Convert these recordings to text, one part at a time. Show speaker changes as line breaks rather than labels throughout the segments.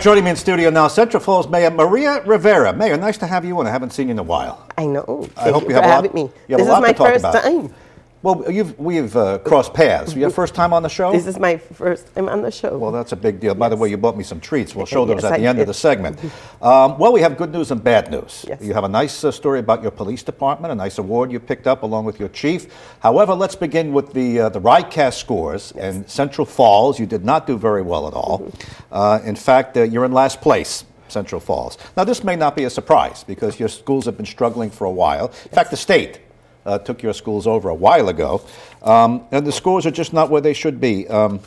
Joining me in studio now, Central Falls Mayor Maria Rivera. Mayor, nice to have you on. I haven't seen you in a while.
I know.
I hope
you
you have a lot-
me.
you have a
This
lot
is my
to talk
first
about.
time.
Well, you've, we've uh, crossed paths. Your first time on the show?
This is my first time on the show.
Well, that's a big deal. By the way, you bought me some treats. We'll show those
Yes,
at
I
the end of the segment. Um, well, we have good news and bad news.
Yes.
You have a nice uh, story about your police department, a nice award you picked up along with your chief. However, let's begin with the uh, the RICAS scores. In Central Falls, you did not do very well at all.
Mm-hmm.
Uh, in fact, uh, you're in last place. Central Falls. Now, this may not be a surprise because your schools have been struggling for a while. In fact, the state uh, took your schools over a while ago, um, and the scores are just not where they should be. Um,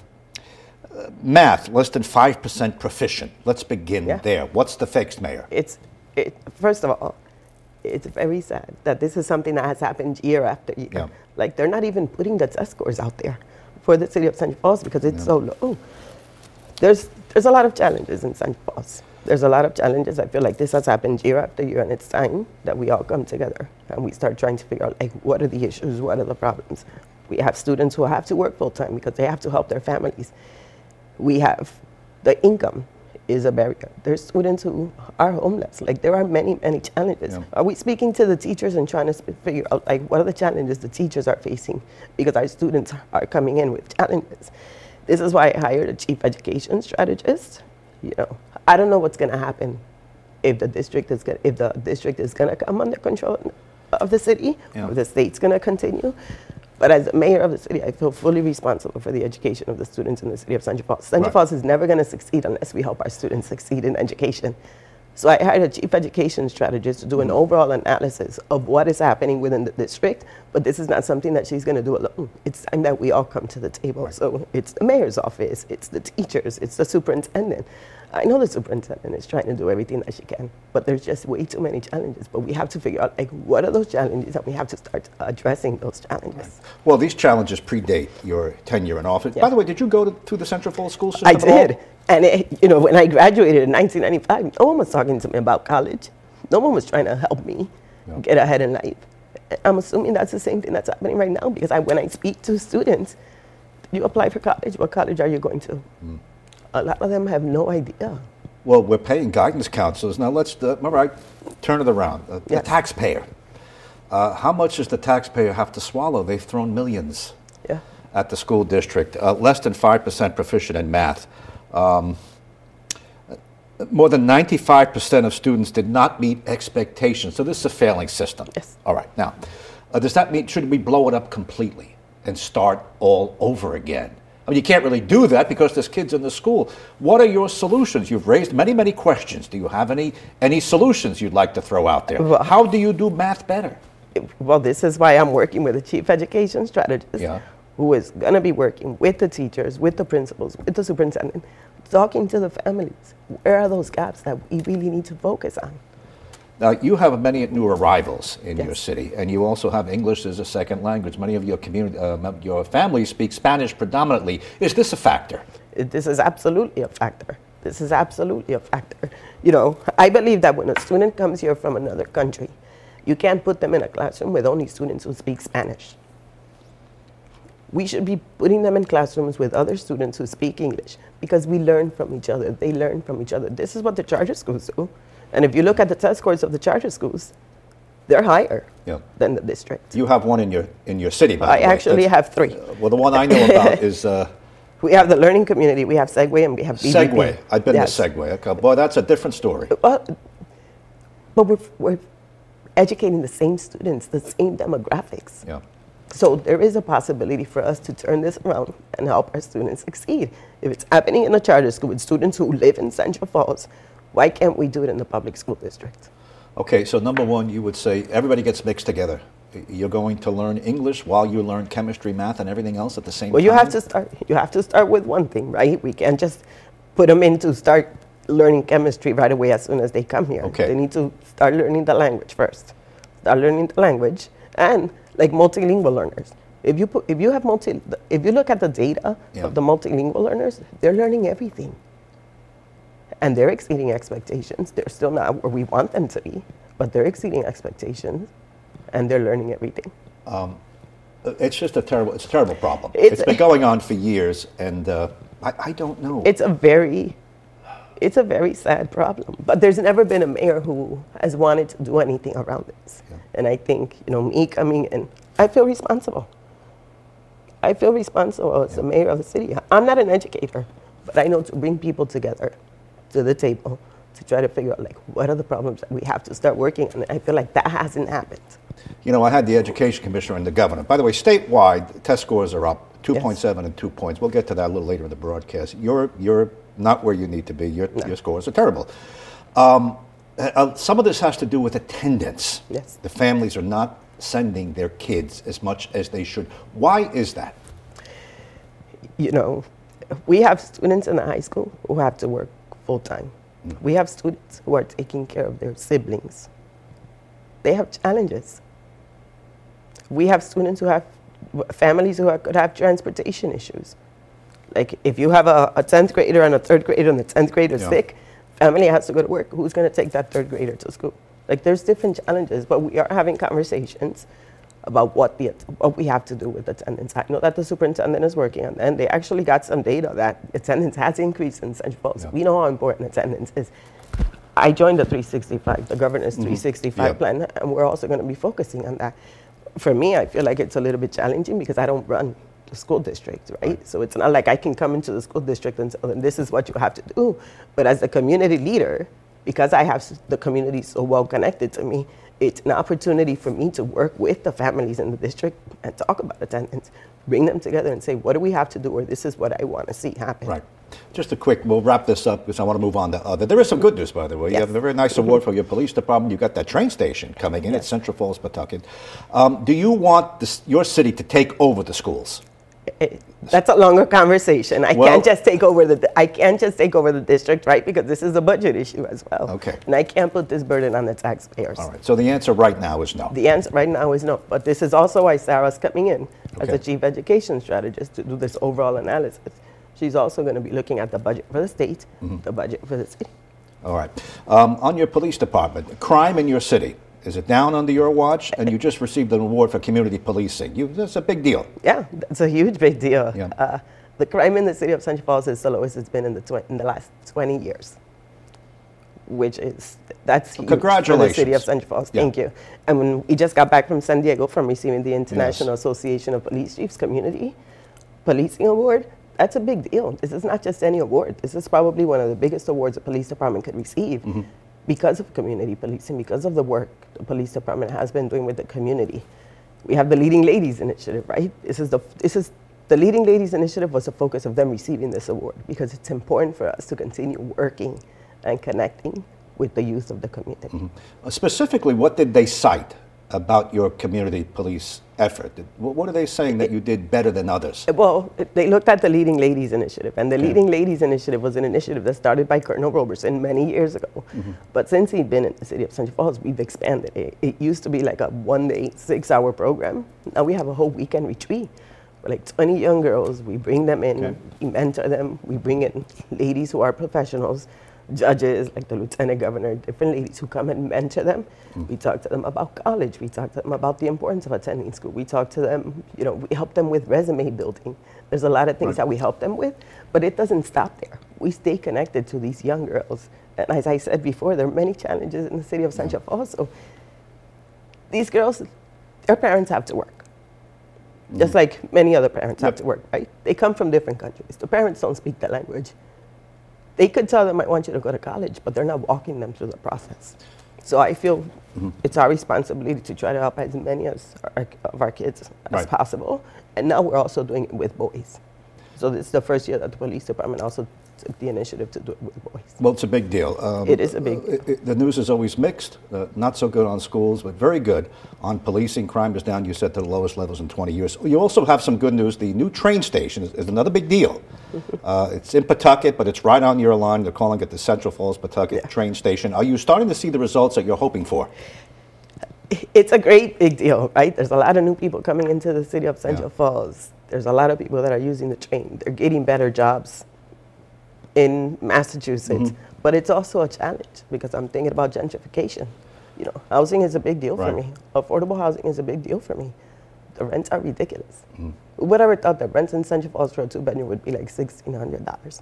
Math, less than 5% proficient. Let's begin
Yeah.
there. What's the fix, Mayor?
it's it, first of all, it's very sad that this is something that has happened year after year.
Yeah.
Like they're not even putting the test scores out there for the city of Central Falls because it's so low. There's there's a lot of challenges in Central Falls. There's a lot of challenges. I feel like this has happened year after year, and it's time that we all come together and we start trying to figure out like what are the issues, what are the problems. We have students who have to work full time because they have to help their families. We have the income is a barrier. There's students who are homeless. Like there are many, many challenges.
Yeah.
Are we speaking to the teachers and trying to sp- figure out like what are the challenges the teachers are facing because our students are coming in with challenges. This is why I hired a chief education strategist. You know, I don't know what's going to happen if the district is gonna, if the district is going to come under control of the city,
Yeah.
or the state's going to continue. But as mayor of the city, I feel fully responsible for the education of the students in the city of Central Falls. Central
Right.
Falls is never going to succeed unless we help our students succeed in education. So I hired a chief education strategist to do an mm. overall analysis of what is happening within the district, but this is not something that she's going to do alone. It's time that we all come to the table. So it's the mayor's office, it's the teachers, it's the superintendent. I know the superintendent is trying to do everything that she can, but there's just way too many challenges. But we have to figure out like what are those challenges, and we have to start addressing those challenges.
Well, these challenges predate your tenure in office.
Yeah.
By the way, did you go to, to the Central Falls school system
I
at all?
did. And, it, you know, when I graduated in 1995, no one was talking to me about college. No one was trying to help me
Yeah.
get ahead in life. I'm assuming that's the same thing that's happening right now because I, when I speak to students, you apply for college, what college are you going to?
Hmm.
A lot of them have no idea.
Well, we're paying guidance counselors. Now, let's, uh, all right, turn it around. Uh, The taxpayer. Uh, how much does the taxpayer have to swallow? They've thrown millions
Yeah.
at the school district, uh, less than 5% proficient in math. Um, more than 95% of students did not meet expectations. So this is a failing system.
Yes.
All right. Now, uh, does that mean, should we blow it up completely and start all over again? I mean, you can't really do that because there's kids in the school. What are your solutions? You've raised many, many questions. Do you have any, any solutions you'd like to throw out there?
Well-
How do you do math better?
Well, this is why I'm working with a chief education strategist
Yeah.
Who is going to be working with the teachers, with the principals, with the superintendent, talking to the families. Where are those gaps that we really need to focus on?
Now, you have many new arrivals in your city, and you also have English as a second language. Many of your community, uh, your family speak Spanish predominantly. Is this a factor?
This is absolutely a factor. This is absolutely a factor. You know, I believe that when a student comes here from another country, you can't put them in a classroom with only students who speak Spanish. We should be putting them in classrooms with other students who speak English because we learn from each other. They learn from each other. This is what the charter schools do. And if you look at the test scores of the charter schools, they're higher
Yeah.
than the district.
You have one in your in your city, by
I
the way.
actually
That's-
have three.
uh, well, the one I know about is uh,
We have the learning community, we have Segue, and we have BVP.
Segue. I've been
Yes.
to Segue. Okay, boy, that's a different story.
Well, but we're, we're educating the same students, the same demographics.
Yeah.
So there is a possibility for us to turn this around and help our students succeed. If it's happening in a charter school with students who live in Central Falls, why can't we do it in the public school district?
Okay, so number one, you would say everybody gets mixed together. You're going to learn English while you learn chemistry, math, and everything else at the same
Well,
time.
you have to start. You have to start with one thing, right? We can't just put them in to start learning chemistry right away as soon as they come here.
Okay.
They need to start learning the language first. Start learning the language and like multilingual learners. If you put, if you have multi, if you look at the data
Yeah.
of the multilingual learners, they're learning everything, and they're exceeding expectations. They're still not where we want them to be, but they're exceeding expectations, and they're learning everything.
It's just a terrible, it's a terrible problem.
It's-
it's been going on for years, and uh, I, I don't know.
It's a very, it's a very sad problem. But there's never been a mayor who has wanted to do anything around this. And I think, you know, me coming in, I feel responsible. I feel responsible as the mayor of the city. I'm not an educator, but I know to bring people together to the table to try to figure out like what are the problems that we have to start working on. And I feel like that hasn't happened.
You know, I had the education commissioner and the governor. By the way, statewide, test scores are up 2.7 and 2 points. We'll get to that a little later in the broadcast. You're, you're not where you need to be. Your, your scores are terrible. Um, uh, some of this has to do with attendance.
Yes.
The families are not sending their kids as much as they should. Why is that?
you know, we have students in the high school who have to work full time. We have students who are taking care of their siblings. They have challenges. We have students who have families who are, could have transportation issues. Like if you have a, a 10th grader and a third grader and the 10th grader is
Yeah.
sick, family has to go to work. Who's going to take that third grader to school? Like there's different challenges, but we are having conversations about what, the, what we have to do with attendance. I know that the superintendent is working on that, and they actually got some data that attendance has increased in Central Falls.
Yeah.
We know how important attendance is. I joined the 365, the governor's 365
Mm-hmm. Yeah.
plan, and we're also going to be focusing on that. For me, I feel like it's a little bit challenging because I don't run the school district, right? So it's not like I can come into the school district and tell them this is what you have to do. But as a community leader, because I have the community so well connected to me, it's an opportunity for me to work with the families in the district and talk about attendance, bring them together and say, what do we have to do, or this is what I want to see happen.
Right. Just a quick, we'll wrap this up because I want to move on to other. There is some good news, by the way. You
Yes.
have a very nice award for your police department. You've got that train station coming in at Central Falls, Pawtucket. Um, do you want this, your city to take over the schools?
Eh, That's a longer conversation. I
Well-
can't just take over the I can't just take over the district, right? Because this is a budget issue as well.
Okay.
And I can't put this burden on the taxpayers.
All right. So the answer right now is no.
The answer right now is no. But this is also why Sarah's coming in as the chief education strategist to do this overall analysis. She's also going to be looking at the budget for the state,
Mm-hmm.
the budget for the city.
All right. Um, on your police department, crime in your city, is it down under your watch? And you just received an award for community policing. You, that's a big deal.
Yeah, that's a huge big deal.
Yeah.
Uh, the crime in the city of Central Falls is the lowest it's been in the, tw- in the last 20 years, which is, that's huge for the city of Central Falls.
Yeah.
Thank you. And when we just got back from San Diego from receiving the International Association of Police Chiefs Community Policing Award, that's a big deal. This is not just any award. This is probably one of the biggest awards a police department could receive
Mm-hmm.
because of community policing, because of the work the police department has been doing with the community. We have the Leading Ladies Initiative, right? This is the this is the Leading Ladies Initiative was the focus of them receiving this award because it's important for us to continue working and connecting with the youth of the community. Mm-hmm.
Uh, Specifically, what did they cite about your community police effort? What are they saying that you did better than others?
Uh, well, they looked at the Leading Ladies Initiative, and the Leading Ladies Initiative was an initiative that started by Colonel Roberson many years ago. Mm-hmm. But since he'd been in the city of Central Falls, we've expanded it. It used to be like a one day, six hour program. Now we have a whole weekend retreat. We're like 20 young girls. We bring them in,
Okay.
we mentor them. We bring in ladies who are professionals, judges like the lieutenant governor, different ladies who come and mentor them. We mm. talk to them about college. We talk to them about the importance of attending school. We talk to them, you know, we help them with resume building. There's a lot of things
Right.
that we help them with, but it doesn't stop there. We stay connected to these young girls. And as I said before, there are many challenges in the city of Central Falls. So these girls, their parents have to work. Just mm. like many other parents have to work, right? They come from different countries. The parents don't speak the language. They could tell them, I want you to go to college, but they're not walking them through the process. So I feel mm-hmm. it's our responsibility to try to help as many as our, of our kids as
Right.
possible. And now we're also doing it with boys. So this is the first year that the police department also took the initiative to do it with boys.
Well, it's a big deal. Um,
It is a big
it- it- the news is always mixed. Uh, not so good on schools, but very good on policing. Crime is down, you said, to the lowest levels in 20 years. You also have some good news. The new train station is, is another big deal. Uh, it's in Pawtucket, but it's right on your line. They're calling it the Central Falls Pawtucket
Yeah.
train station. Are you starting to see the results that you're hoping for?
It's a great big deal, right? There's a lot of new people coming into the city of Central
Yeah.
Falls. There's a lot of people that are using the train. They're getting better jobs in Massachusetts,
Mm-hmm.
but it's also a challenge because I'm thinking about gentrification. You know, housing is a big deal
Right.
for me. Affordable housing is a big deal for me. The rents are ridiculous.
Mm.
Who would ever thought that rents in Central Falls for a two bedroom would be like sixteen hundred dollars?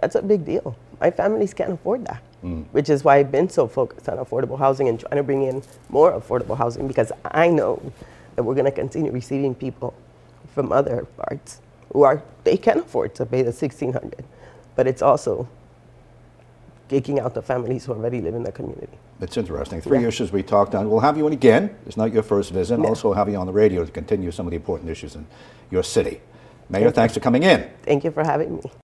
That's a big deal. My families can't afford that,
Mm.
which is why I've been so focused on affordable housing and trying to bring in more affordable housing because I know that we're going to continue receiving people from other parts who are they can afford to pay the sixteen hundred, but it's also kicking out the families who already live in the community.
It's interesting. Three
Yeah.
issues we talked on. We'll have you in again. It's not your first visit. Also have you on the radio to continue some of the important issues in your city. Mayor, thanks for coming in.
Thank you for having me.